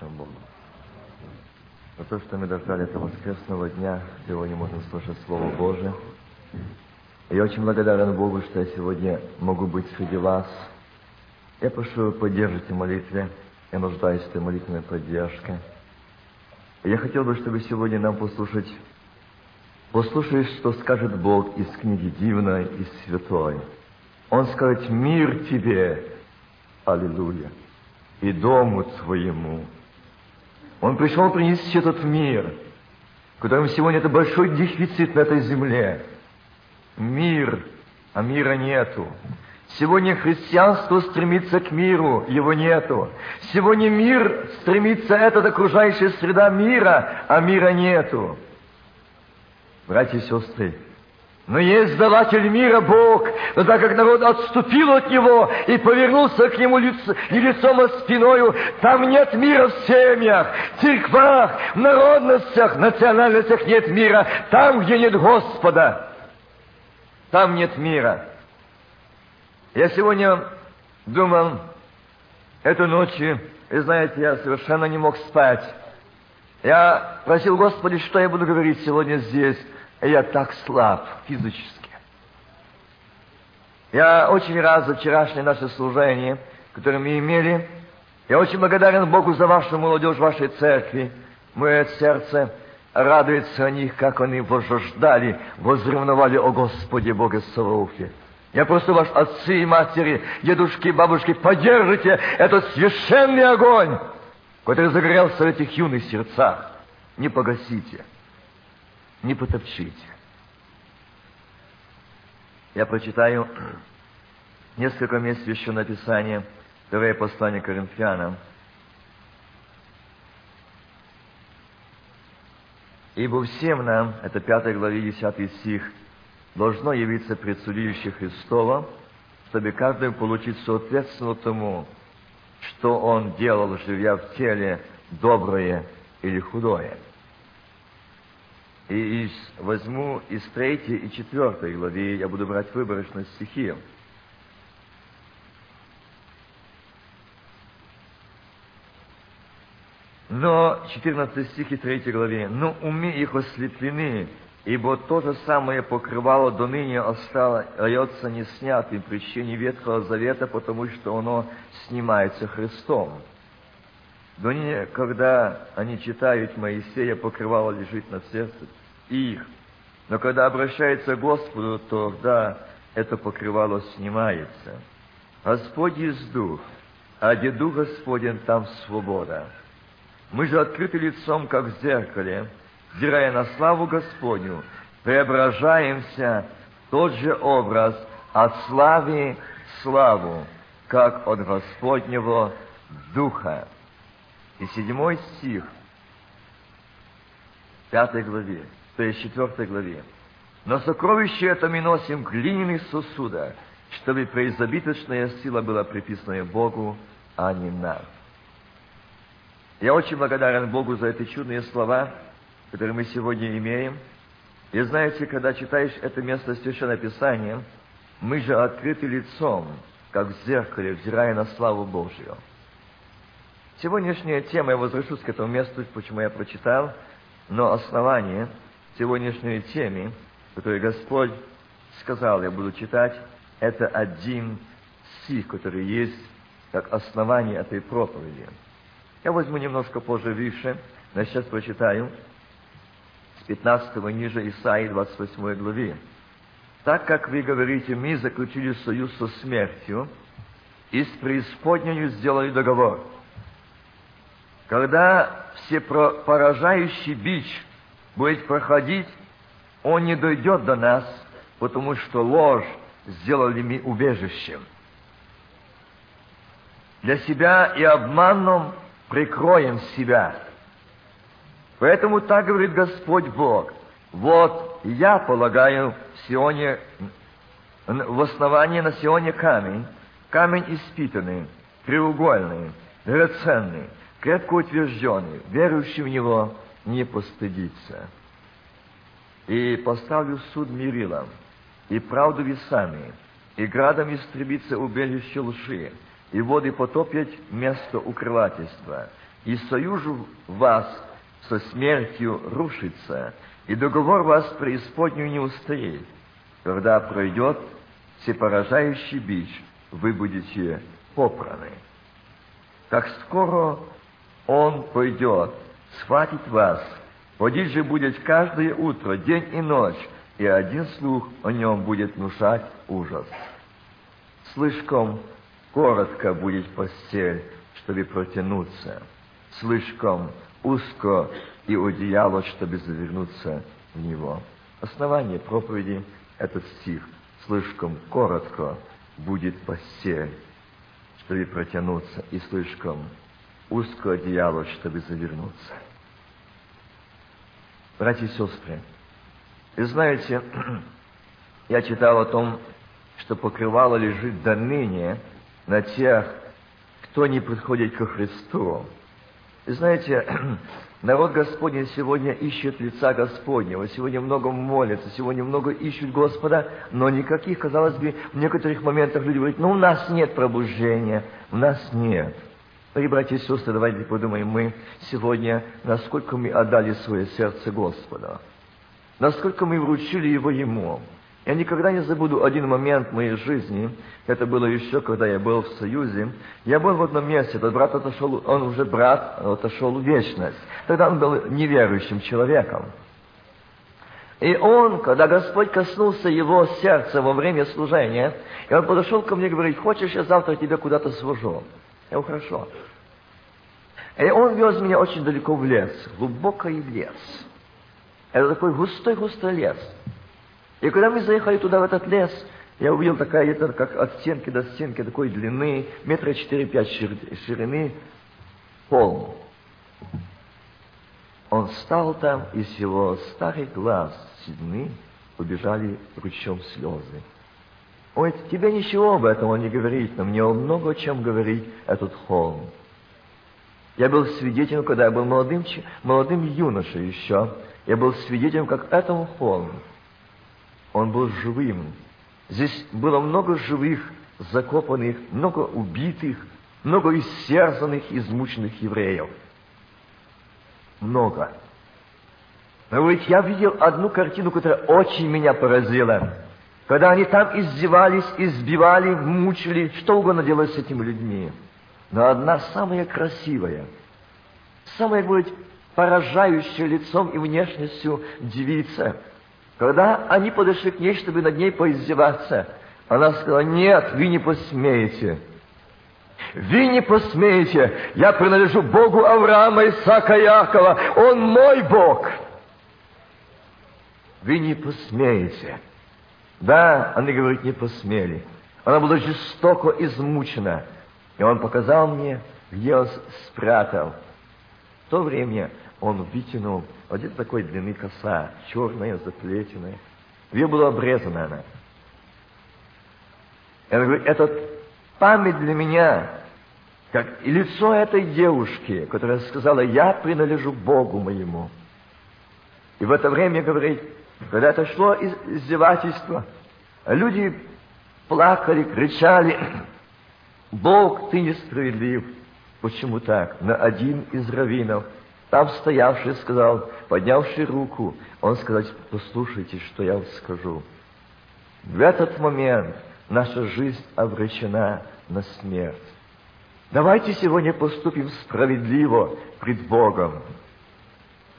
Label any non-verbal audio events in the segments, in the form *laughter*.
нашему Богу. За то, что мы дождали этого воскресного дня, сегодня можем слушать Слово Божие. Я очень благодарен Богу, что я сегодня могу быть среди вас. Я прошу, поддержите молитве. Я нуждаюсь в этой молитвенной поддержке. Я хотел бы, чтобы сегодня нам послушать, послушать, что скажет Бог из книги Дивной и Святой. Он скажет, мир тебе, аллилуйя, и дому твоему. Он пришел принести этот мир, в котором сегодня это большой дефицит на этой земле. Мир, а мира нету. Сегодня христианство стремится к миру, его нету. Сегодня мир стремится, это окружающая среда мира, а мира нету. Братья и сестры, но есть даватель мира Бог, но так как народ отступил от Него и повернулся к Нему лиц, не лицом, а спиною, там нет мира в семьях, церквах, народностях, национальностях нет мира, там, где нет Господа, там нет мира. Я сегодня думал, эту ночью, и знаете, я совершенно не мог спать. Я просил Господи, что я буду говорить сегодня здесь я так слаб физически. Я очень рад за вчерашнее наше служение, которое мы имели. Я очень благодарен Богу за вашу молодежь вашей церкви. Мое сердце радуется о них, как они возжаждали, возревновали о Господе Боге Саваофе. Я прошу вас, отцы и матери, дедушки, бабушки, поддержите этот священный огонь, который загорелся в этих юных сердцах. Не погасите не потопчите. Я прочитаю несколько мест Священного Писания, второе послание Коринфянам. Ибо всем нам, это 5 главе 10 стих, должно явиться предсудилище Христова, чтобы каждый получить соответственно тому, что он делал, живя в теле, доброе или худое. И из, возьму из третьей и четвертой главы, я буду брать выборочно стихи. Но 14 стих и 3 главе. «Но уми их ослеплены, ибо то же самое покрывало до ныне остается не снятым причине Ветхого Завета, потому что оно снимается Христом». До ныне, когда они читают Моисея, покрывало лежит на сердце их. Но когда обращается к Господу, то да, это покрывало снимается. Господь есть Дух, а где Дух Господень, там свобода. Мы же открыты лицом, как в зеркале, взирая на славу Господню, преображаемся тот же образ от славы в славу, как от Господнего Духа. И седьмой стих, пятой главе 4 главе. Но сокровище это мы носим в глиняных сосудах, чтобы преизобиточная сила была приписана Богу, а не нам. Я очень благодарен Богу за эти чудные слова, которые мы сегодня имеем. И знаете, когда читаешь это место Священного Писания, мы же открыты лицом, как в зеркале, взирая на славу Божью. Сегодняшняя тема, я возвращусь к этому месту, почему я прочитал, но основание – сегодняшней теме, которую Господь сказал, я буду читать, это один стих, который есть как основание этой проповеди. Я возьму немножко позже выше, но сейчас прочитаю с 15 ниже Исаии 28 главе. «Так как вы говорите, мы заключили союз со смертью, и с преисподнею сделали договор. Когда все поражающий бич будет проходить, он не дойдет до нас, потому что ложь сделали мы убежищем. Для себя и обманом прикроем себя. Поэтому так говорит Господь Бог. Вот я полагаю в Сионе, в основании на Сионе камень, камень испытанный, треугольный, драгоценный, крепко утвержденный, верующий в него не постыдиться. И поставлю суд мерилом, и правду весами, и градом истребится убежище лжи, и воды потопят место укрывательства, и союз вас со смертью рушится, и договор вас преисподнюю не устоит. Когда пройдет всепоражающий бич, вы будете попраны. Как скоро он пойдет, схватит вас, водить же будет каждое утро, день и ночь, и один слух о нем будет внушать ужас. Слишком коротко будет постель, чтобы протянуться, слишком узко и одеяло, чтобы завернуться в него. Основание проповеди – этот стих. Слишком коротко будет постель, чтобы протянуться, и слишком узко одеяло, чтобы завернуться. Братья и сестры, вы знаете, *clears throat* я читал о том, что покрывало лежит до ныне на тех, кто не приходит ко Христу. И знаете, *clears throat* народ Господень сегодня ищет лица Господнего, сегодня много молятся, сегодня много ищут Господа, но никаких, казалось бы, в некоторых моментах люди говорят, ну у нас нет пробуждения, у нас нет. Дорогие братья и сестры, давайте подумаем мы сегодня, насколько мы отдали свое сердце Господу, насколько мы вручили его Ему. Я никогда не забуду один момент в моей жизни. Это было еще, когда я был в Союзе. Я был в одном месте. Этот брат отошел, он уже брат, отошел в вечность. Тогда он был неверующим человеком. И он, когда Господь коснулся его сердца во время служения, и он подошел ко мне и говорит, хочешь, я завтра тебя куда-то свожу? Я говорю, хорошо. И он вез меня очень далеко в лес, глубоко лес. Это такой густой-густой лес. И когда мы заехали туда, в этот лес, я увидел такая, это как от стенки до стенки, такой длины, метра четыре-пять ширины, холм. Он встал там, и с его старых глаз седны убежали ручьем слезы. Ой, тебе ничего об этом он не говорит, но мне много о чем говорит этот холм. Я был свидетелем, когда я был молодым, молодым юношей еще, я был свидетелем, как этому холму он был живым. Здесь было много живых, закопанных, много убитых, много истерзанных, измученных евреев. Много. Но ведь я видел одну картину, которая очень меня поразила. Когда они там издевались, избивали, мучили, что угодно делали с этими людьми. Но одна самая красивая, самая, говорить, поражающая лицом и внешностью девица – когда они подошли к ней, чтобы над ней поиздеваться, она сказала, нет, вы не посмеете. Вы не посмеете. Я принадлежу Богу Авраама, Исаака, Якова. Он мой Бог. Вы не посмеете. Да, они говорят, не посмели. Она была жестоко измучена. И он показал мне, где он спрятал. В то время он вытянул один такой длины коса, черная, заплетенная. Ее была обрезана она. И она говорит, это память для меня, как и лицо этой девушки, которая сказала, я принадлежу Богу моему. И в это время, говорит, когда это шло из издевательства, люди плакали, кричали, Бог, ты несправедлив. Почему так? На один из раввинов – там стоявший сказал, поднявший руку, он сказал, послушайте, что я вам скажу. В этот момент наша жизнь обречена на смерть. Давайте сегодня поступим справедливо пред Богом.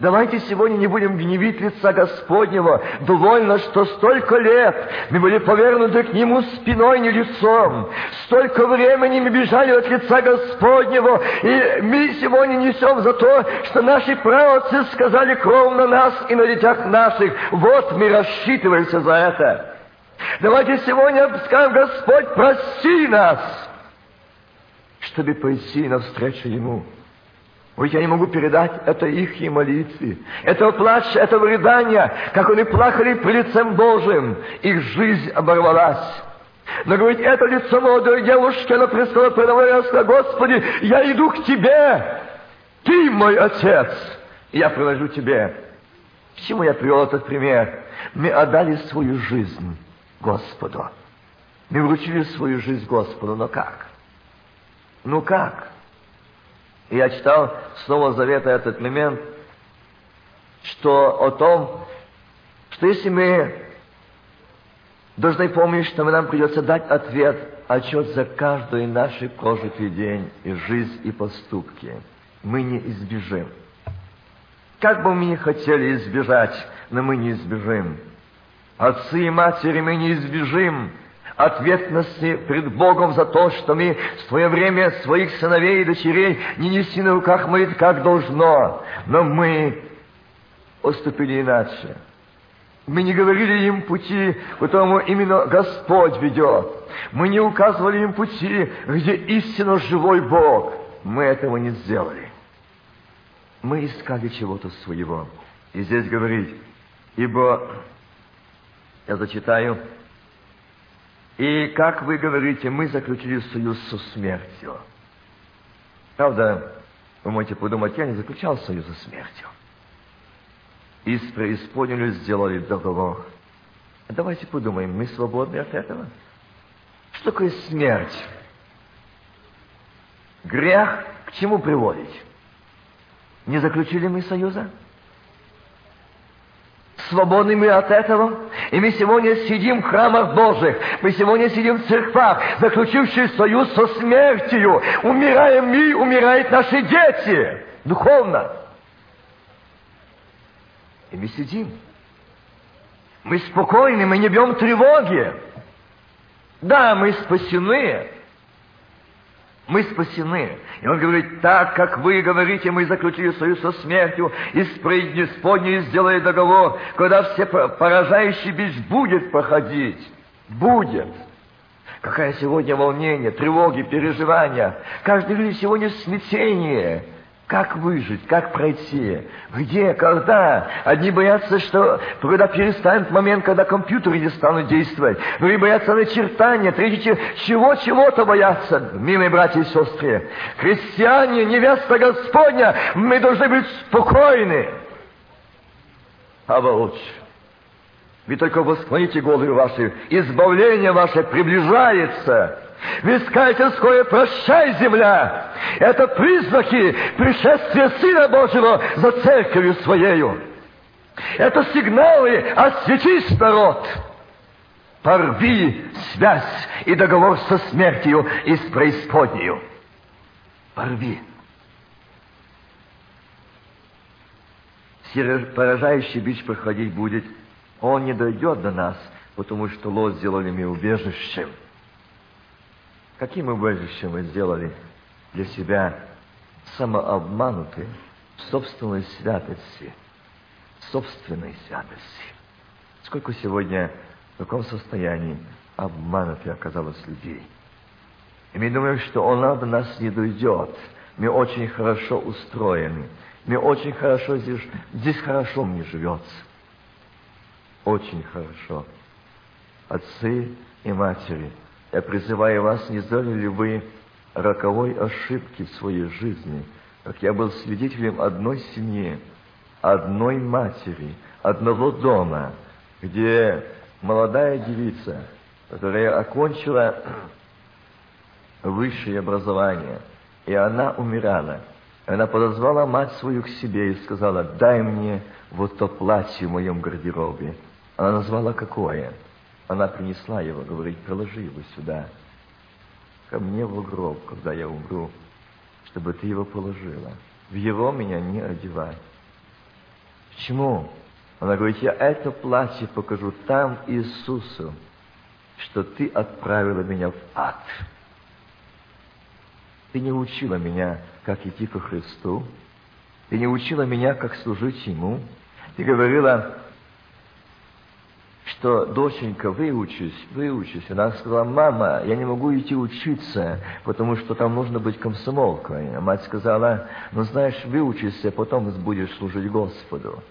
Давайте сегодня не будем гневить лица Господнего. Довольно, что столько лет мы были повернуты к Нему спиной, не лицом. Столько времени мы бежали от лица Господнего. И мы сегодня несем за то, что наши праотцы сказали кровь на нас и на детях наших. Вот мы рассчитываемся за это. Давайте сегодня скажем, Господь, прости нас, чтобы пойти навстречу Ему. Ой, я не могу передать это их и молитве, этого плача, этого рыдания, как они плакали при лицем Божьим. Их жизнь оборвалась. Но говорит, это лицо молодой девушки, она пристала передо мной и сказала, Господи, я иду к Тебе, Ты мой Отец, я привожу Тебе. К чему я привел этот пример? Мы отдали свою жизнь Господу. Мы вручили свою жизнь Господу, но как? Ну как? И я читал Снова Завета этот момент, что о том, что если мы должны помнить, что нам придется дать ответ, отчет за каждый наш прожитый день и жизнь и поступки, мы не избежим. Как бы мы ни хотели избежать, но мы не избежим. Отцы и матери мы не избежим ответственности пред Богом за то, что мы в свое время своих сыновей и дочерей не несли на руках мы как должно, но мы поступили иначе. Мы не говорили им пути, которому именно Господь ведет. Мы не указывали им пути, где истинно живой Бог. Мы этого не сделали. Мы искали чего-то своего. И здесь говорить, ибо, я зачитаю, и, как вы говорите, мы заключили союз со смертью. Правда, вы можете подумать, я не заключал союз со смертью. И с преисподней сделали договор. Давайте подумаем, мы свободны от этого? Что такое смерть? Грех к чему приводит? Не заключили мы союза? Свободны мы от этого? И мы сегодня сидим в храмах Божьих, мы сегодня сидим в церквах, заключившие союз со смертью. Умираем мы, умирают наши дети духовно. И мы сидим. Мы спокойны, мы не бьем тревоги. Да, мы спасены, мы спасены. И он говорит, так как вы говорите, мы заключили союз со смертью, и с преисподней сделали договор, когда все поражающий бич будет проходить. Будет. Какая сегодня волнение, тревоги, переживания. Каждый видит сегодня смятение. Как выжить, как пройти, где, когда. Одни боятся, что когда перестанет момент, когда компьютеры не станут действовать. Другие боятся начертания, третьи чего-чего-то боятся. Милые братья и сестры, христиане, невеста Господня, мы должны быть спокойны. А лучше. Вы только восклоните головы ваши, избавление ваше приближается. Вискательское «Прощай, земля!» Это признаки пришествия Сына Божьего за церковью Своею. Это сигналы «Осветись, народ!» Порви связь и договор со смертью и с преисподнею. Порви. Поражающий бич проходить будет. Он не дойдет до нас, потому что лос сделали мы убежищем. Каким убежищем мы сделали для себя самообманутые в собственной святости, собственной святости? Сколько сегодня в таком состоянии обманутых оказалось людей? И мы думаем, что он до нас не дойдет. Мы очень хорошо устроены. Мы очень хорошо здесь, здесь хорошо мне живется. Очень хорошо. Отцы и матери – я призываю вас, не сделали ли вы роковой ошибки в своей жизни, как я был свидетелем одной семьи, одной матери, одного дома, где молодая девица, которая окончила *clears throat* высшее образование, и она умирала. Она подозвала мать свою к себе и сказала, дай мне вот то платье в моем гардеробе. Она назвала какое? Она принесла его, говорит, положи его сюда, ко мне в гроб, когда я умру, чтобы ты его положила. В его меня не одевай. Почему? Она говорит, я это платье покажу там Иисусу, что ты отправила меня в ад. Ты не учила меня, как идти ко Христу. Ты не учила меня, как служить Ему. Ты говорила, что доченька, выучись, выучись. Она сказала, мама, я не могу идти учиться, потому что там нужно быть комсомолкой. А мать сказала, ну знаешь, выучись, а потом будешь служить Господу.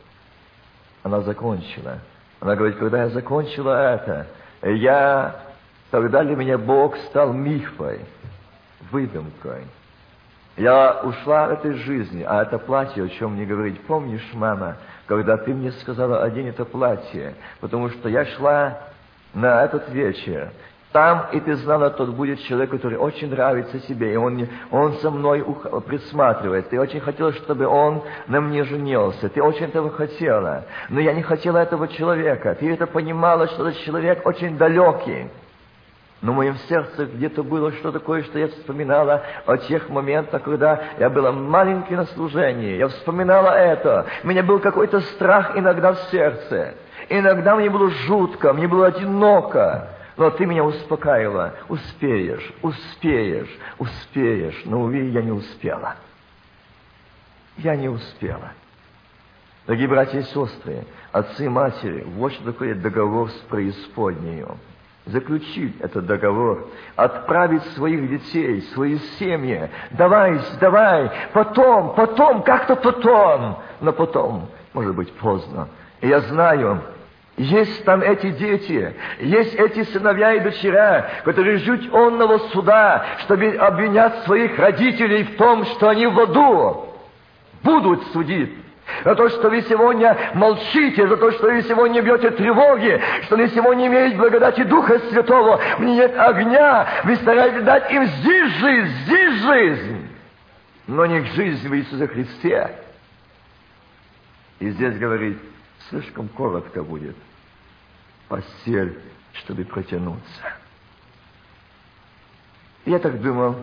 Она закончила. Она говорит, когда я закончила это, я, тогда для меня Бог стал мифой, выдумкой. Я ушла от этой жизни, а это платье, о чем мне говорить, помнишь, мама, когда ты мне сказала, одень это платье, потому что я шла на этот вечер, Там, и ты знала, тот будет человек, который очень нравится себе, и он, он со мной присматривает. Ты очень хотела, чтобы он на мне женился. Ты очень этого хотела. Но я не хотела этого человека. Ты это понимала, что этот человек очень далекий. Но в моем сердце где-то было что такое, что я вспоминала о тех моментах, когда я была маленькой на служении. Я вспоминала это. У меня был какой-то страх иногда в сердце. Иногда мне было жутко, мне было одиноко. Но ты меня успокаивала. Успеешь, успеешь, успеешь. Но, увы, я не успела. Я не успела. Дорогие братья и сестры, отцы и матери, вот что такое договор с преисподнею заключить этот договор, отправить своих детей, свои семьи. Давай, давай, потом, потом, как-то потом. Но потом, может быть, поздно. И я знаю, есть там эти дети, есть эти сыновья и дочеря, которые ждут онного суда, чтобы обвинять своих родителей в том, что они в аду будут судить за то, что вы сегодня молчите, за то, что вы сегодня бьете тревоги, что вы сегодня имеете благодати Духа Святого, них нет огня, вы стараетесь дать им здесь жизнь, здесь жизнь, но не жизнь в Иисусе Христе. И здесь говорит, слишком коротко будет постель, чтобы протянуться. Я так думал,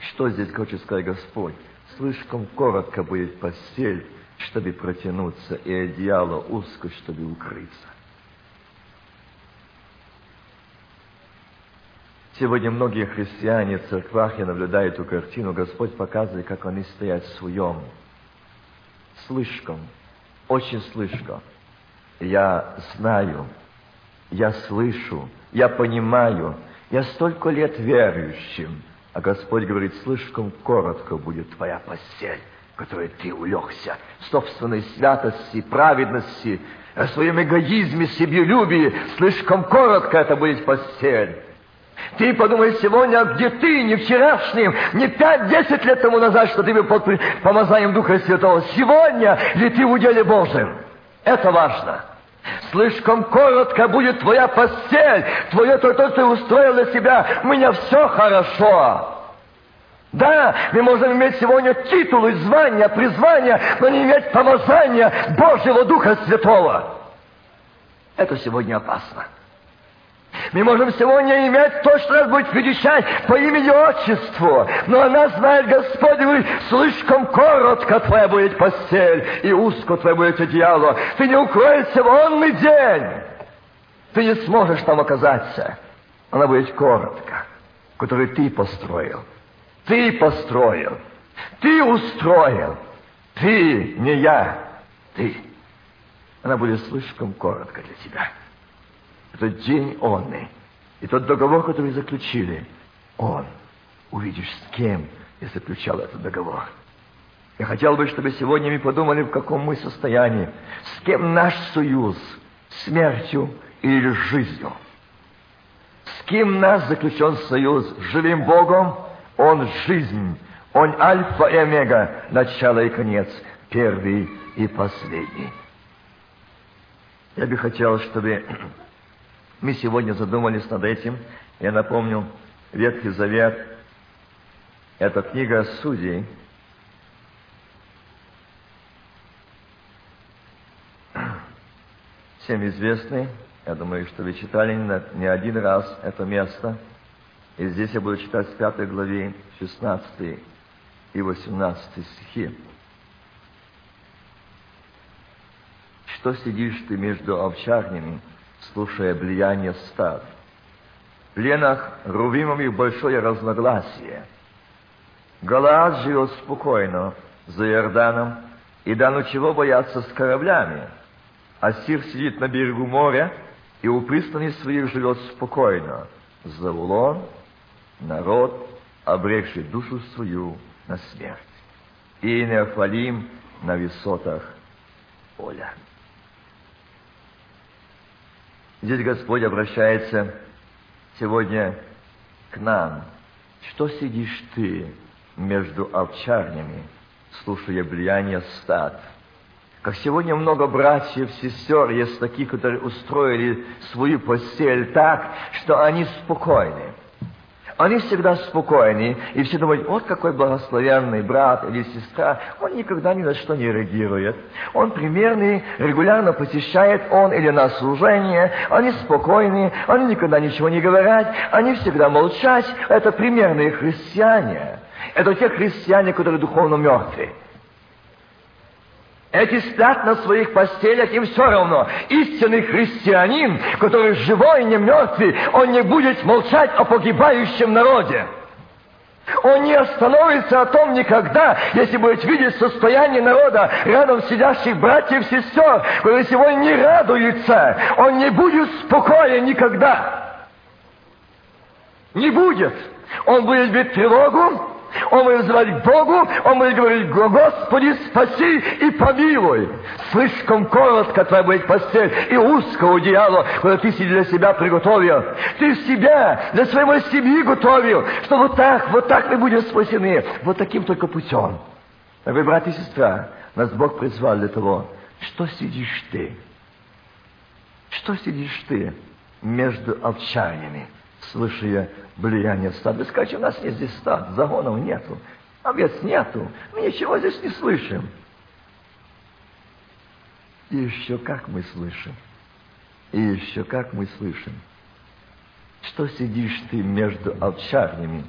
что здесь хочет сказать Господь. Слишком коротко будет постель, чтобы протянуться, и одеяло узко, чтобы укрыться. Сегодня многие христиане в церквах, я наблюдаю эту картину, Господь показывает, как они стоят в своем. Слишком, очень слишком. Я знаю, я слышу, я понимаю, я столько лет верующим – а Господь говорит, слишком коротко будет твоя постель, в которой ты улегся, в собственной святости, праведности, о своем эгоизме, себелюбии. Слишком коротко это будет постель. Ты подумай сегодня, где ты, не вчерашним, не пять-десять лет тому назад, что ты был под помазанием Духа Святого. Сегодня ли ты в уделе Божьем? Это важно. Слишком коротко будет твоя постель, твое то, что ты устроил для себя. У меня все хорошо. Да, мы можем иметь сегодня титулы, звания, призвания, но не иметь помазания Божьего Духа Святого. Это сегодня опасно. Мы можем сегодня иметь то, что нас будет величать по имени отчеству. Но она знает, Господь говорит, слишком коротко твоя будет постель, и узко твоя будет одеяло. Ты не укроешься в онный день. Ты не сможешь там оказаться. Она будет коротко, которую ты построил. Ты построил. Ты устроил. Ты, не я. Ты. Она будет слишком коротко для тебя. Этот день онный. И тот договор, который заключили, он. Увидишь, с кем я заключал этот договор. Я хотел бы, чтобы сегодня мы подумали, в каком мы состоянии. С кем наш союз? Смертью или жизнью? С кем наш заключен союз? Живым Богом? Он жизнь. Он альфа и омега, начало и конец, первый и последний. Я бы хотел, чтобы мы сегодня задумались над этим. Я напомню, Ветхий Завет – это книга Судей. Всем известный, я думаю, что вы читали не один раз это место. И здесь я буду читать с 5 главе 16 и 18 стихи. Что сидишь ты между овчарнями – слушая влияние стад. В пленах Рувимовых большое разногласие. Галаад живет спокойно за Иорданом, и да ну чего бояться с кораблями. Ассир сидит на берегу моря, и у пристани своих живет спокойно. Завулон — народ, обрекший душу свою на смерть. И Неофалим на высотах поля. Здесь Господь обращается сегодня к нам. Что сидишь ты между овчарнями, слушая влияние стад? Как сегодня много братьев, сестер, есть такие, которые устроили свою постель так, что они спокойны. Они всегда спокойны, и все думают, вот какой благословенный брат или сестра, он никогда ни на что не реагирует. Он примерный, регулярно посещает он или на служение, они спокойны, они никогда ничего не говорят, они всегда молчать. Это примерные христиане. Это те христиане, которые духовно мертвы. Эти спят на своих постелях, им все равно. Истинный христианин, который живой, не мертвый, он не будет молчать о погибающем народе. Он не остановится о том никогда, если будет видеть состояние народа, рядом сидящих братьев и сестер, которые сегодня не радуются. Он не будет спокоен никогда. Не будет. Он будет бить тревогу, он будет звать Богу, он будет говорить, Господи, спаси и помилуй. Слишком коротко твоя будет постель и узко одеяло, куда ты для себя приготовил. Ты себя, для своей семьи готовил, что вот так, вот так мы будем спасены. Вот таким только путем. Вы, брат и сестра, нас Бог призвал для того, что сидишь ты? Что сидишь ты между овчарнями, слушая влияние стада. Вы скажете, у нас нет здесь стад, загонов нету, овец нету, мы ничего здесь не слышим. И еще как мы слышим. И еще как мы слышим. Что сидишь ты между овчарнями,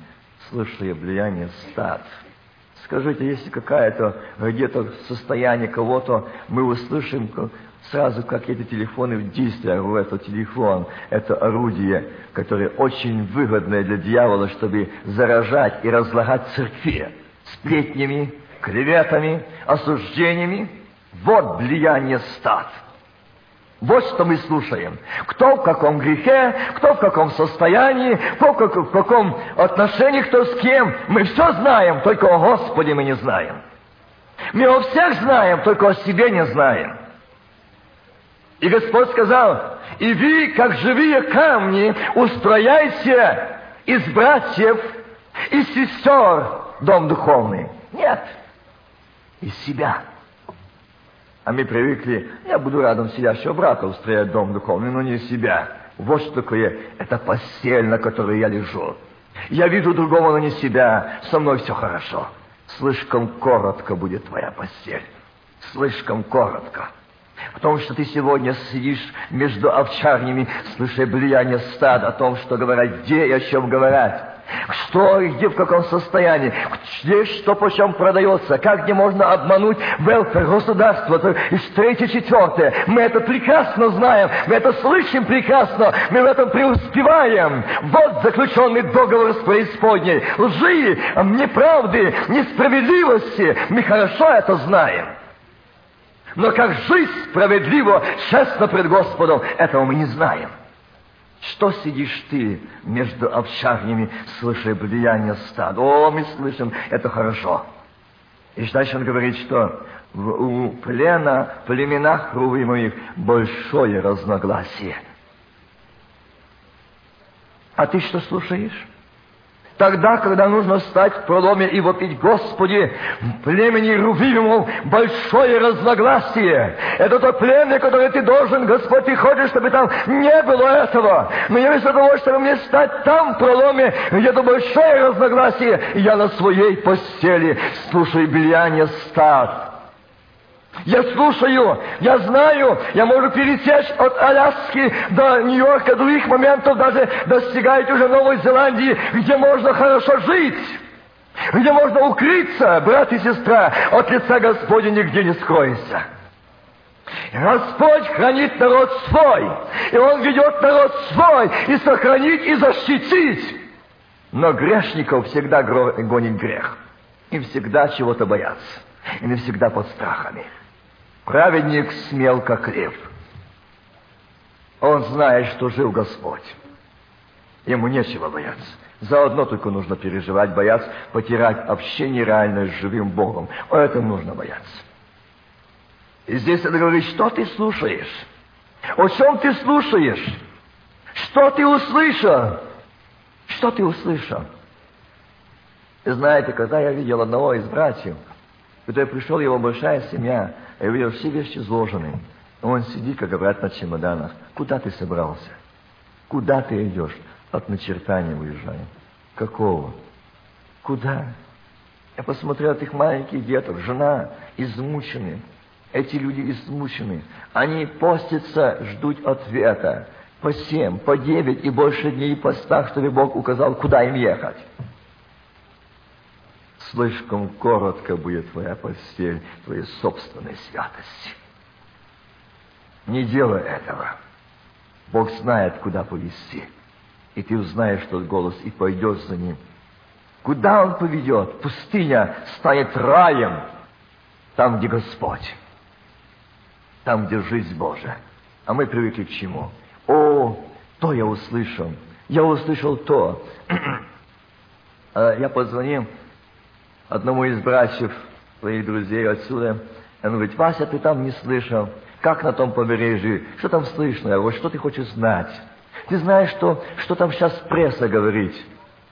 слушая влияние стад? Скажите, если какая-то где-то состояние кого-то, мы услышим, сразу как эти телефоны в действии, а это телефон, это орудие, которое очень выгодное для дьявола, чтобы заражать и разлагать церкви сплетнями, клеветами, осуждениями. Вот влияние стад. Вот что мы слушаем. Кто в каком грехе, кто в каком состоянии, кто в каком отношении, кто с кем. Мы все знаем, только о Господе мы не знаем. Мы о всех знаем, только о себе не знаем. И Господь сказал, и вы, как живые камни, устрояйте из братьев и сестер дом духовный. Нет, из себя. А мы привыкли, я буду рядом сидящего брата устроять дом духовный, но не из себя. Вот что такое, это постель, на которой я лежу. Я вижу другого, но не себя. Со мной все хорошо. Слишком коротко будет твоя постель. Слишком коротко. Потому что ты сегодня сидишь между овчарнями, слыша влияние стада о том, что говорят, где и о чем говорят. Что и где, в каком состоянии, где что почем продается, как где можно обмануть велфер, государство, и третье, четвертое. Мы это прекрасно знаем, мы это слышим прекрасно, мы в этом преуспеваем. Вот заключенный договор с преисподней. Лжи, неправды, несправедливости. Мы хорошо это знаем. Но как жить справедливо, честно пред Господом, этого мы не знаем. Что сидишь ты между овчарнями, слыша влияние стада? О, мы слышим, это хорошо. И дальше он говорит, что у плена, в племенах Рувимовых большое разногласие. А ты что слушаешь? Тогда, когда нужно встать в проломе и вопить, Господи, в племени Рувимов большое разногласие. Это то племя, которое ты должен, Господь, ты хочешь, чтобы там не было этого. Но я вместо того, чтобы мне стать там в проломе, где-то большое разногласие, я на своей постели слушаю влияние стад. Я слушаю, я знаю, я могу пересечь от Аляски до Нью-Йорка, других моментов даже достигать уже Новой Зеландии, где можно хорошо жить, где можно укрыться, брат и сестра, от лица Господня нигде не скроешься. Господь хранит народ свой, и Он ведет народ свой, и сохранить, и защитить. Но грешников всегда гонит грех. Им всегда чего-то боятся. Им всегда под страхами. Праведник смел, как лев. Он знает, что жил Господь. Ему нечего бояться. Заодно только нужно переживать, бояться, потерять общение реальное с живым Богом. О этом нужно бояться. И здесь это говорит, что ты слушаешь? О чем ты слушаешь? Что ты услышал? Что ты услышал? Знаете, когда я видел одного из братьев, Когда я пришел, его большая семья, я видел все вещи сложены. Он сидит, как говорят, на чемоданах. Куда ты собрался? Куда ты идешь? От начертания уезжаем. Какого? Куда? Я посмотрел этих маленьких деток, жена измучены. Эти люди измучены. Они постятся, ждут ответа. По семь, по девять и больше дней постах, чтобы Бог указал, куда им ехать. Слишком коротко будет твоя постель, твоей собственной святости. Не делай этого. Бог знает, куда повести. И ты узнаешь тот голос и пойдешь за ним. Куда он поведет? Пустыня станет раем, там, где Господь, там, где жизнь Божия. А мы привыкли к чему? О, то я услышал. Я услышал то. *clears throat* А я позвонил одному из братьев, своих друзей отсюда. Он говорит, Вася, ты там не слышал. Как на том побережье? Что там слышно? Я говорю, что ты хочешь знать? Ты знаешь, что, что там сейчас пресса говорит?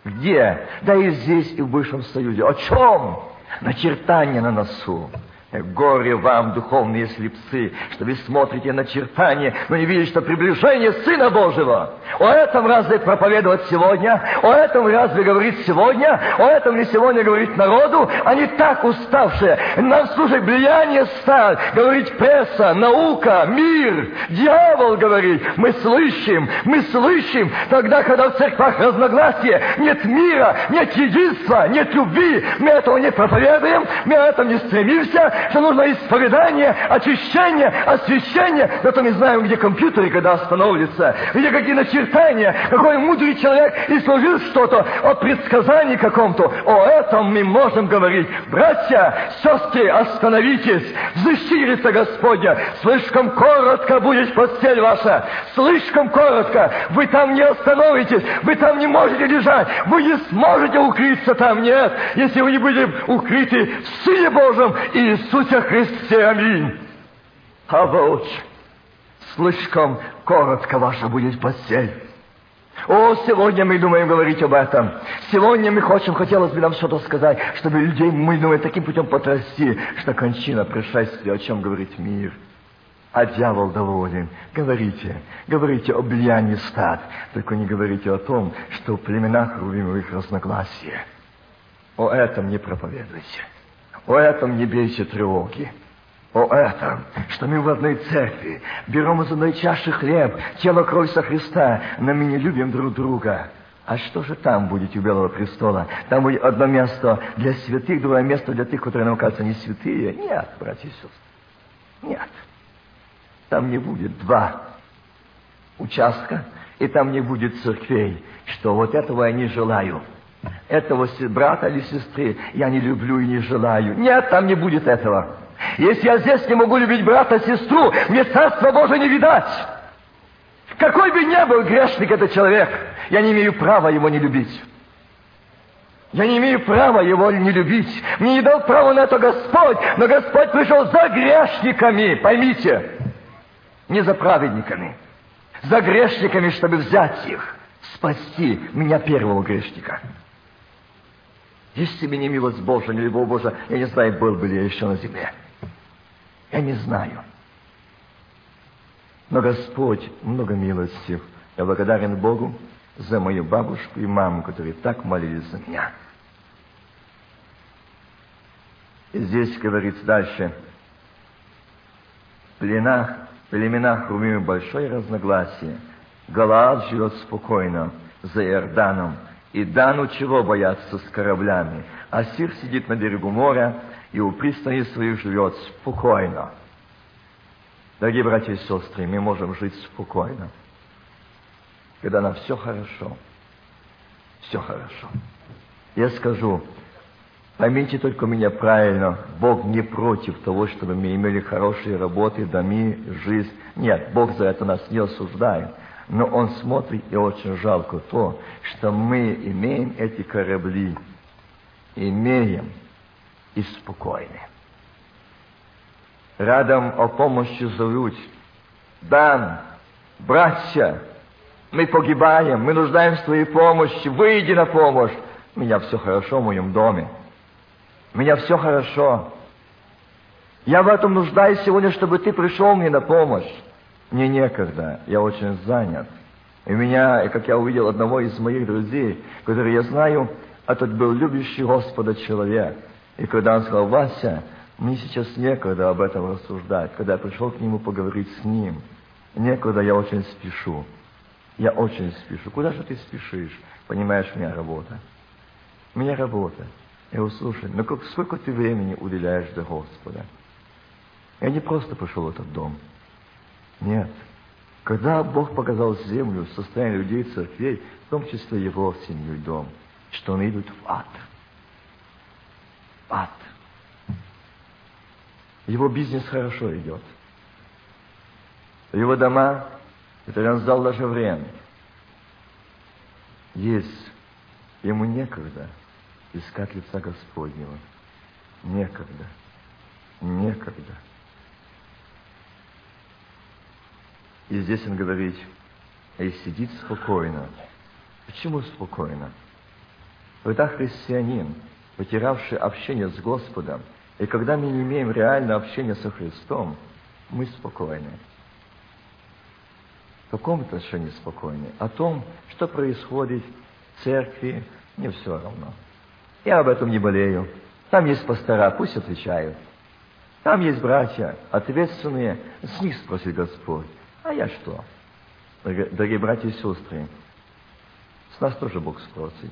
Где? Да и здесь, и в бывшем Союзе. О чем? Начертание на носу. Горе вам, духовные слепцы, что вы смотрите на чертания, но не видите, что приближение Сына Божьего. О этом разве проповедовать сегодня? О этом разве говорить сегодня? О этом ли сегодня говорить народу? Они так уставшие. Нам служит влияние стал, говорить пресса, наука, мир. Дьявол говорит, мы слышим, мы слышим. Тогда, когда в церквах разногласия, нет мира, нет единства, нет любви, мы этого не проповедуем, мы этом не стремимся, что нужно исповедание, очищение, освящение. Зато мы знаем, где компьютеры, когда остановятся, где какие начертания, какой мудрый человек и служил что-то о предсказании каком-то. О этом мы можем говорить. Братья, сестры, остановитесь. Взыщирица Господня. Слишком коротко будет постель ваша. Слишком коротко. Вы там не остановитесь. Вы там не можете лежать. Вы не сможете укрыться там. Нет. Если вы не будете укрыты в Сыне Божьем и Иисусе Христе. Аминь. А вот слишком коротко ваша будет постель. О, сегодня мы думаем говорить об этом. Сегодня мы хотим, хотелось бы нам что-то сказать, чтобы людей, мы думаем, таким путем потрясти, что кончина пришествия, о чем говорит мир. А дьявол доволен. Говорите, говорите о влиянии стад, только не говорите о том, что в племенах рубимых разногласия. О этом не проповедуйте. О этом не бейте тревоги. О этом, что мы в одной церкви берем из одной чаши хлеб, тело кровь со Христа, но мы не любим друг друга. А что же там будет у Белого престола? Там будет одно место для святых, другое место для тех, которые нам кажутся не святые? Нет, братья и сестры. Нет. Там не будет два участка, и там не будет церквей, что вот этого я не желаю этого брата или сестры я не люблю и не желаю. Нет, там не будет этого. Если я здесь не могу любить брата, сестру, мне Царство Божие не видать. Какой бы ни был грешник этот человек, я не имею права его не любить. Я не имею права его не любить. Мне не дал права на это Господь, но Господь пришел за грешниками, поймите, не за праведниками, за грешниками, чтобы взять их, спасти меня первого грешника. Если бы не милость Божия, не любовь Божия, я не знаю, был бы ли я еще на земле. Я не знаю. Но Господь много милости. Я благодарен Богу за мою бабушку и маму, которые так молились за меня. И здесь говорится дальше. В пленах, племенах Румимы большое разногласие. Галаад живет спокойно за Иорданом, и Дану чего бояться с кораблями? Асир сидит на берегу моря и у пристани своих живет спокойно. Дорогие братья и сестры, мы можем жить спокойно, когда нам все хорошо. Все хорошо. Я скажу, поймите только меня правильно, Бог не против того, чтобы мы имели хорошие работы, доми, жизнь. Нет, Бог за это нас не осуждает. Но он смотрит, и очень жалко то, что мы имеем эти корабли, имеем и спокойны. Рядом о помощи зовут. Дан, братья, мы погибаем, мы нуждаемся в твоей помощи, выйди на помощь. У меня все хорошо в моем доме. У меня все хорошо. Я в этом нуждаюсь сегодня, чтобы ты пришел мне на помощь. Мне некогда, я очень занят. И меня, как я увидел одного из моих друзей, который я знаю, этот был любящий Господа человек. И когда он сказал, Вася, мне сейчас некогда об этом рассуждать, когда я пришел к нему поговорить с ним, некогда я очень спешу. Я очень спешу. Куда же ты спешишь? Понимаешь, у меня работа. У меня работа. Я его слушаю. Но как, сколько ты времени уделяешь для Господа? Я не просто пришел в этот дом. Нет. Когда Бог показал землю, состояние людей, церквей, в том числе его семью и дом, что они идут в ад. В ад. Его бизнес хорошо идет. Его дома, это он сдал даже время. Есть. Ему некогда искать лица Господнего. Некогда. Некогда. И здесь он говорит, и сидит спокойно. Почему спокойно? Когда христианин, потерявший общение с Господом, и когда мы не имеем реального общения со Христом, мы спокойны. В каком отношении спокойны? О том, что происходит в церкви, мне все равно. Я об этом не болею. Там есть пастора, пусть отвечают. Там есть братья, ответственные, с них спросит Господь. А я что? Дорогие братья и сестры, с нас тоже Бог спросит.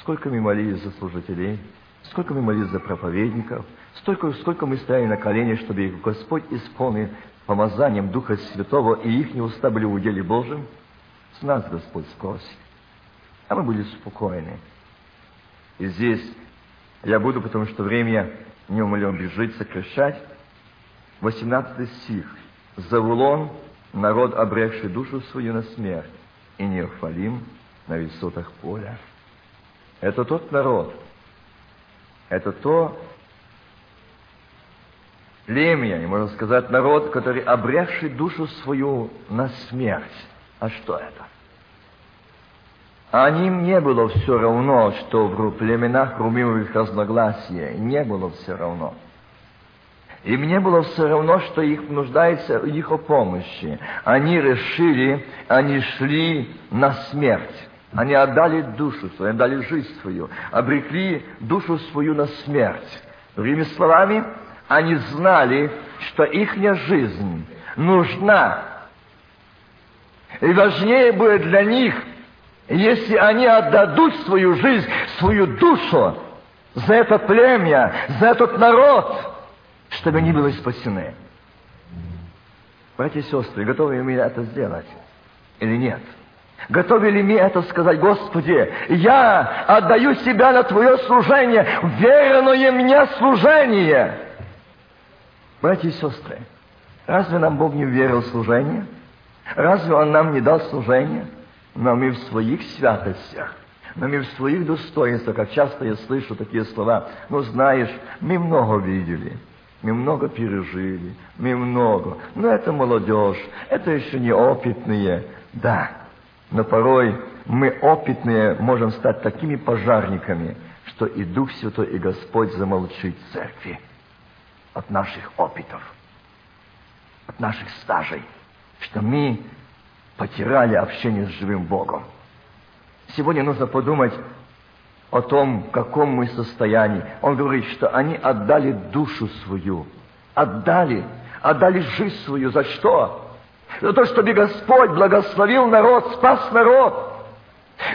Сколько мы молились за служителей, сколько мы молились за проповедников, столько, сколько мы стояли на коленях, чтобы их Господь исполнил помазанием Духа Святого, и их не уста были в уделе Божьем, с нас Господь спросит. А мы были спокойны. И здесь я буду, потому что время неумолимо бежит, сокращать. 18 стих. «Завулон – народ, обрекший душу свою на смерть, и Неофалим на высотах поля». Это тот народ, это то племя, можно сказать, народ, который обрекший душу свою на смерть. А что это? А им не было все равно, что в племенах румимых разногласия. Не было все равно. Им не было все равно, что их нуждается их помощи. Они решили, они шли на смерть. Они отдали душу свою, отдали жизнь свою, обрекли душу свою на смерть. Другими словами, они знали, что их жизнь нужна. И важнее будет для них – если они отдадут свою жизнь, свою душу за это племя, за этот народ, чтобы они были спасены. Братья и сестры, готовы ли мы это сделать или нет? Готовы ли мы это сказать, Господи, я отдаю себя на Твое служение, верное мне служение. Братья и сестры, разве нам Бог не верил в служение? Разве Он нам не дал служение? но мы в своих святостях, но мы в своих достоинствах, как часто я слышу такие слова, ну, знаешь, мы много видели, мы много пережили, мы много, но это молодежь, это еще не опытные, да, но порой мы опытные можем стать такими пожарниками, что и Дух Святой, и Господь замолчит в церкви от наших опытов, от наших стажей, что мы потеряли общение с живым Богом. Сегодня нужно подумать о том, в каком мы состоянии. Он говорит, что они отдали душу свою. Отдали. Отдали жизнь свою. За что? За то, чтобы Господь благословил народ, спас народ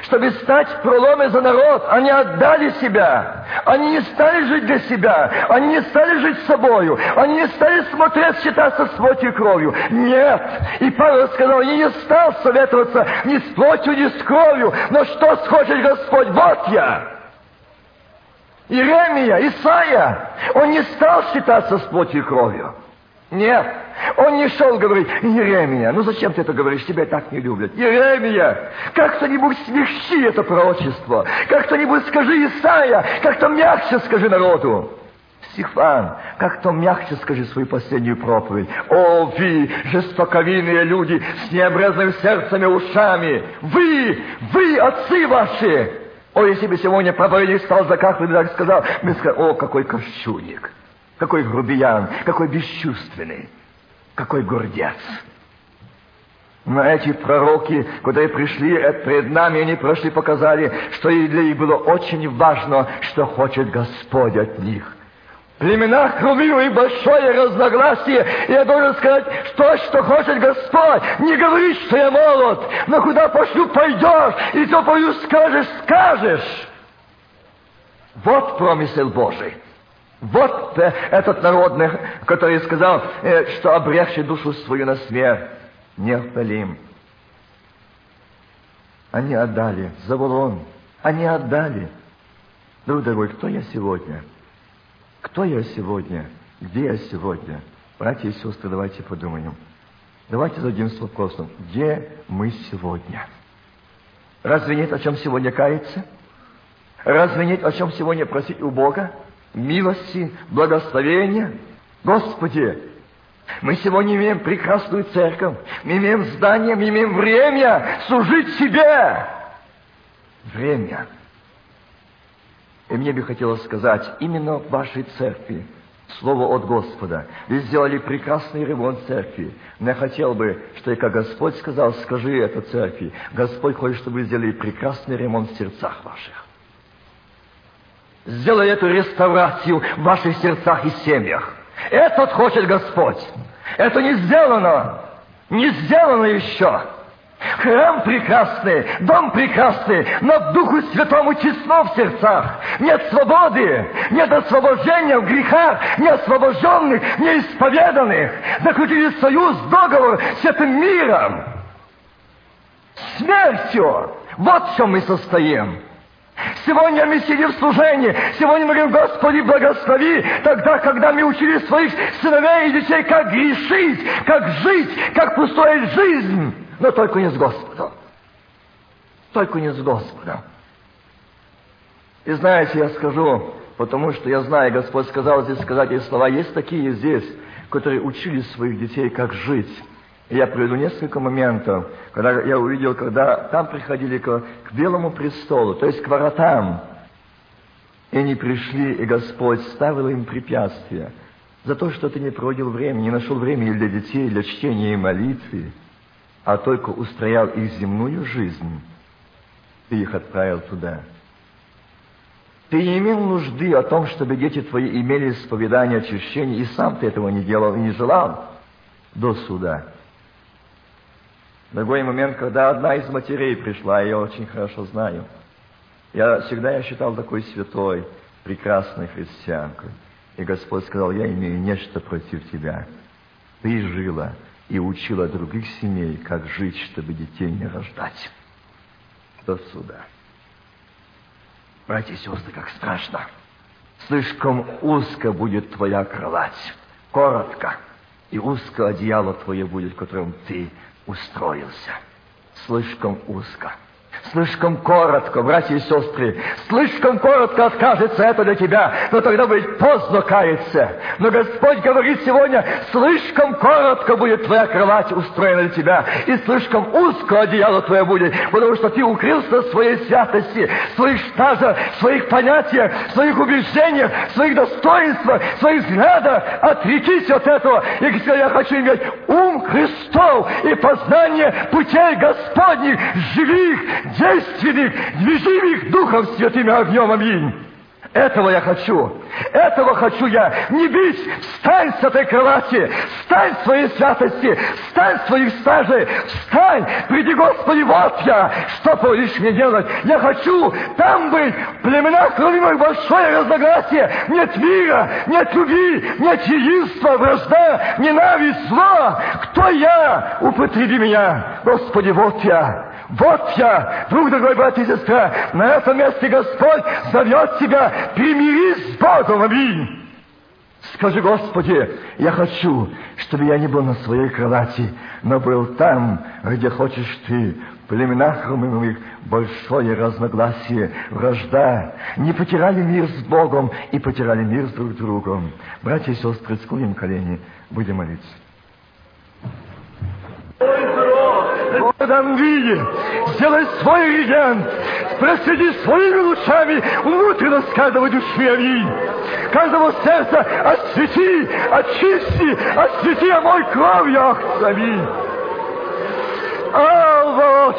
чтобы стать проломы за народ. Они отдали себя. Они не стали жить для себя. Они не стали жить собою. Они не стали смотреть, считаться с плотью и кровью. Нет. И Павел сказал, я не стал советоваться ни с плотью, ни с кровью. Но что схочет Господь? Вот я. Иеремия, Исаия, он не стал считаться с плотью и кровью. Нет. Он не шел говорить, Еремия, ну зачем ты это говоришь, тебя так не любят. Еремия, как кто-нибудь смягчи это пророчество. Как кто-нибудь скажи Исаия, как-то мягче скажи народу. Стефан, как-то мягче скажи свою последнюю проповедь. О, вы, жестоковинные люди с необрезанными сердцами ушами! Вы, вы, отцы ваши! О, если бы сегодня проповедник стал за бы так сказал, мы сказали, о, какой корчуник! какой грубиян, какой бесчувственный, какой гордец. Но эти пророки, которые пришли пред нами, они прошли, показали, что для них было очень важно, что хочет Господь от них. В племенах хрумимых большое разногласие. И я должен сказать, что, что хочет Господь. Не говори, что я молод, но куда пошлю, пойдешь, и то пою скажешь, скажешь. Вот промысел Божий. Вот э, этот народный, который сказал, э, что обрекший душу свою на смерть Нефталим. Они отдали, Заволон, они отдали. Друг дорогой, кто я сегодня? Кто я сегодня? Где я сегодня? Братья и сестры, давайте подумаем. Давайте зададимся вопросом, где мы сегодня? Разве нет о чем сегодня каяться? Разве нет о чем сегодня просить у Бога? Милости, благословения? Господи, мы сегодня имеем прекрасную церковь, мы имеем здание, мы имеем время служить себе. Время. И мне бы хотелось сказать, именно в вашей церкви, слово от Господа, вы сделали прекрасный ремонт церкви. Но я хотел бы, что и как Господь сказал, скажи это церкви. Господь хочет, чтобы вы сделали прекрасный ремонт в сердцах ваших. Сделай эту реставрацию в ваших сердцах и семьях. Это хочет Господь. Это не сделано. Не сделано еще. Храм прекрасный, дом прекрасный, но Духу Святому число в сердцах. Нет свободы, нет освобождения в грехах, не освобожденных, не исповеданных. Заключили союз, договор с этим миром. Смертью. Вот в чем мы состоим. Сегодня мы сидим в служении. Сегодня мы говорим, Господи, благослови. Тогда, когда мы учили своих сыновей и детей, как грешить, как жить, как устроить жизнь. Но только не с Господом. Только не с Господом. И знаете, я скажу, потому что я знаю, Господь сказал здесь сказать эти слова. Есть такие здесь, которые учили своих детей, как жить. Я приведу несколько моментов, когда я увидел, когда там приходили к, к Белому престолу, то есть к воротам, и они пришли, и Господь ставил им препятствия за то, что ты не проводил время, не нашел времени для детей, для чтения и молитвы, а только устроял их земную жизнь, ты их отправил туда. Ты не имел нужды о том, чтобы дети твои имели исповедание очищения, и сам ты этого не делал и не желал до суда. Другой момент, когда одна из матерей пришла, я ее очень хорошо знаю. Я всегда я считал такой святой, прекрасной христианкой. И Господь сказал, я имею нечто против тебя. Ты жила и учила других семей, как жить, чтобы детей не рождать. До суда. Братья и сестры, как страшно. Слишком узко будет твоя кровать. Коротко. И узко одеяло твое будет, в котором ты устроился. Слишком узко. Слишком коротко, братья и сестры, слишком коротко откажется это для тебя, но тогда будет поздно каяться. Но Господь говорит сегодня, слишком коротко будет твоя кровать устроена для тебя, и слишком узко одеяло твое будет, потому что ты укрылся в своей святости, в своих стажах, в своих понятиях, в своих убеждениях, в своих достоинствах, в своих взглядах. Отрекись от этого и сказать, я хочу иметь ум Христов и познание путей Господних, живых, действенных, движимых Духом Святым огнем. Аминь. Этого я хочу. Этого хочу я. Не бить. Встань с этой кровати. Встань в своей святости. Встань в своих стажей. Встань. Приди, Господи, вот я. Что повелишь мне делать? Я хочу там быть. В племенах любимых большое разногласие. Нет мира, нет любви, нет единства, вражда, ненависть, зло. Кто я? Употреби меня. Господи, вот я. Вот я, друг дорогой брат и сестра, на этом месте Господь зовет тебя, примирись с Богом, аминь. Скажи, Господи, я хочу, чтобы я не был на своей кровати, но был там, где хочешь Ты, в племенах большое разногласие, вражда. Не потеряли мир с Богом и потеряли мир с друг другом. Братья и сестры, склоним колени, будем молиться. Виде сделай свой регент, проследи своими лучами внутренность каждого души, аминь. каждого сердца освети, очисти, освети, мой кровью, аминь. Алвоч,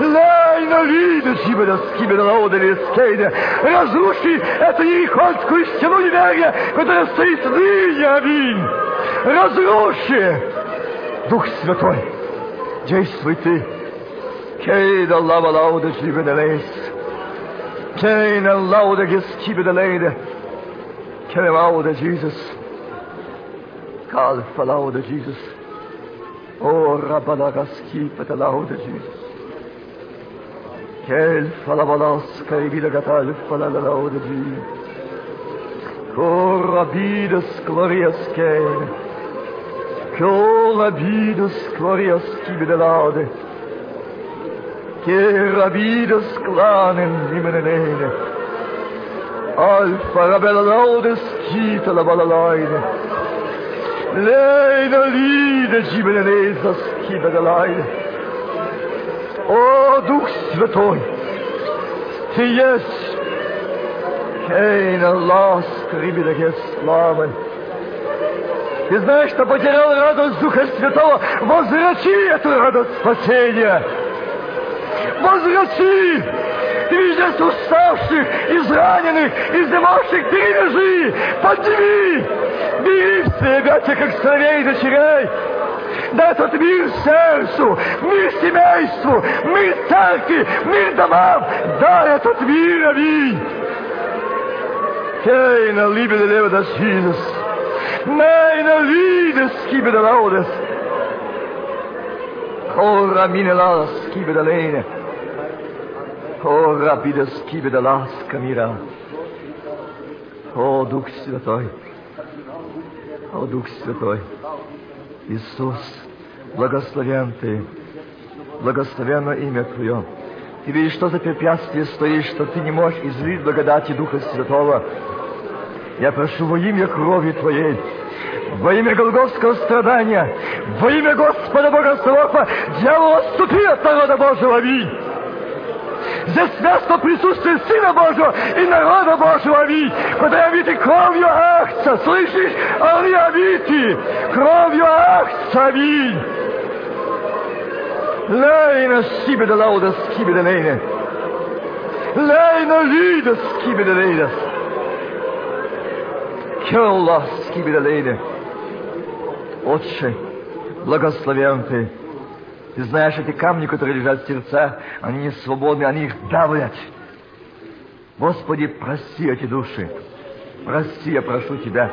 Лейна вида Сибеда, Скибеда, Лаода, Лескейда, разруши эту ерихонскую стену неверия, которая стоит ныне, аминь. Разруши, Дух Святой, действуй ты. Кейда лава лауда Сибеда Лейс, Кейна лауда Гескибеда Лейда, Келемауda Jesus, Kalfa lauda Jesus, O Rabbalagaski lauda Jesus. Kel falabalaska i vida gatal falalauda Jesus. Cor abidas glorias ken. Cor abidas glorias kibida laude. Ker abidas klanen nimenene. Alfa rabella laudes kita la balalaide. Leina lide gibelenezas kibida laide. О, Дух Святой, Ты есть Кейна ласка, рибидаге славы. Ты знаешь, что потерял радость Духа Святого, возврати эту радость спасения. Возврати! Ты видишь уставших, израненных, изнемогших, перевяжи, подними, бери себя, как сыновей и дочерей. Дай этот мир сердцу, мир семейству, мир церкви, мир домам. Дай этот мир, аминь. Keine Liebe der Leben des Jesus. Meine Liebe schiebe der Laudes. Ora mine las schiebe der Lene. Ora bide schiebe der Laska mira. О, Дух Святой. О, Дух Святой. Иисус, благословен Ты, благословенно имя Твое. Ты видишь, что за препятствие стоишь, что ты не можешь излить благодати Духа Святого. Я прошу во имя крови Твоей, во имя Голгофского страдания, во имя Господа Бога Саваофа, дьявол, отступи от народа Божьего, аминь. Здесь место присутствия Сына Божьего и народа Божьего, аминь. Куда обиты кровью ахца, слышишь? Они обиты кровью ахца, аминь. Лейна скибеда лауда скибеда лейна. Лейна лида скибеда лейна. Келла скибеда лейна. Отче, благословен Ты. Ты знаешь, эти камни, которые лежат в сердца, они не свободны, они их давят. Господи, прости эти души. Прости, я прошу Тебя.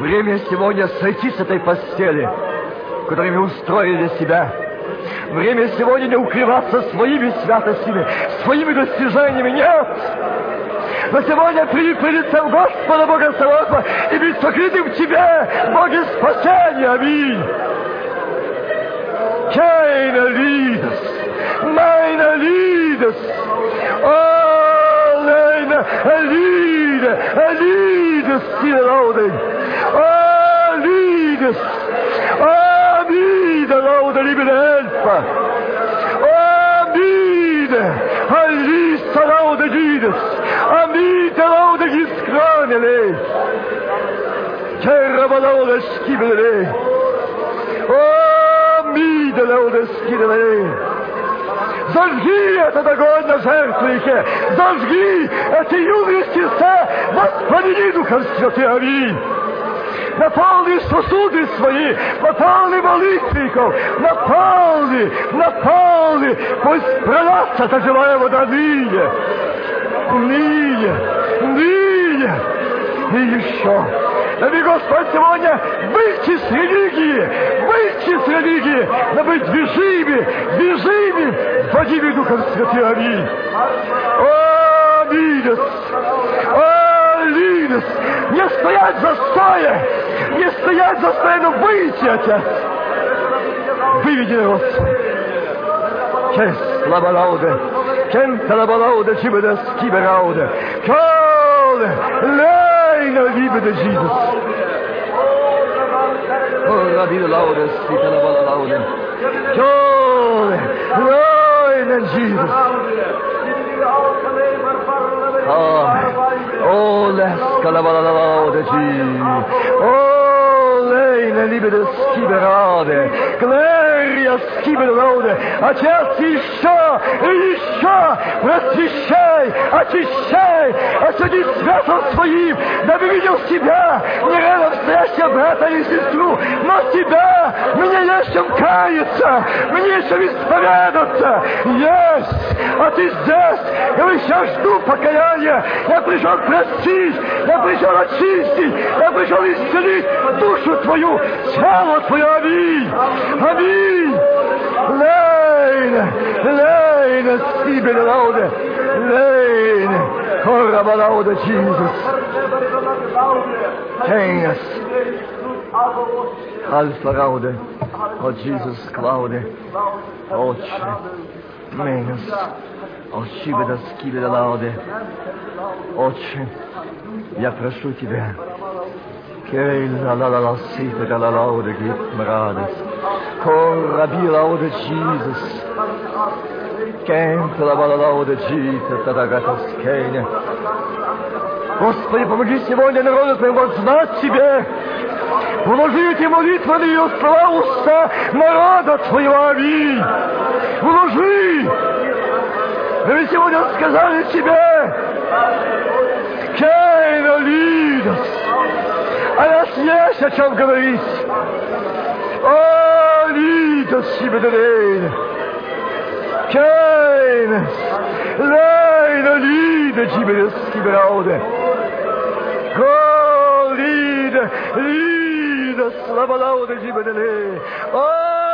Время сегодня сойти с этой постели, которую мы устроили для себя. Время сегодня не укрываться своими святостями, своими достижениями. Нет! Но сегодня приди перед лицем Господа Бога Саваофа и быть сокрытым в Тебе, Боге спасения. Аминь. Keine Liedes, meine Liedes, oh, meine Liede, Liedes, die Lauden, oh, Liedes, oh, Liede, Laude, liebe Helfer, oh, Liede, Lies, Laude, Liedes, Amite, Laude, Giskranele, Terra, Laude, Skibele, oh, Мида, Laude, Skibele, Зажги этот огонь на жертвеннике! Зажги эти юные сердца! Воспламени Духом Святым! Аминь! Наполни сосуды свои, наполни молитвенников, наполни, наполни, пусть пролятся эта живая вода ныне, ныне, ныне и еще. Дами Господь сегодня выйти с религии, выйти с религии, быть движими, движими Владимир Духом Святым. Аминь. О, Аминь. О, Линус, не стоять за стоя, не стоять за стоя, но выйти, Отец. Выведи народ. senza la parole ci vede schiveraude. Cole, lei la de Jesus. Oh, la vida laude, si te la bala laude. Cole, lei la Jesus. Oh, oh, la scala bala laude, Jesus. Oh, ne libere schibерade. Глория скиберode. Отец еще еще просвещай, очищай, осуди светом своим, дабы видел себя, не рядом стоящего брата или сестру, но тебя, мне есть чем каяться, мне есть чем исповедаться. Есть! А ты здесь, я еще жду покаяния. Я пришел простить, я пришел очистить, я пришел исцелить душу твою, тело твое. Аминь! Аминь! Лейн! Лейн! Стибель лауде! Lane, Korabalaude, Jesus. Hang us. Alpha Raude, oh Jesus, Claude, menos. Oscive da schile da lode. Oce, ja prosciuti ver. Che la la la la sete da la lode gibt mir alles. Cor rabi laude Jesus. Kent la la la laude Jesus, da da gatas kene. Господи, помоги сегодня народу Твоему знать Тебе, Вложи эти молитвенные слова уста народа Твоего, аминь. Вложи. Мы сегодня сказали тебе, Кейна Лидос. А нас есть о чем говорить. О, Лидос Сибедерейн. Кейнес. Лейна Лида Сибедес Сиберауде. О, Лида, Лида, слава лауде Сибедерейн. О,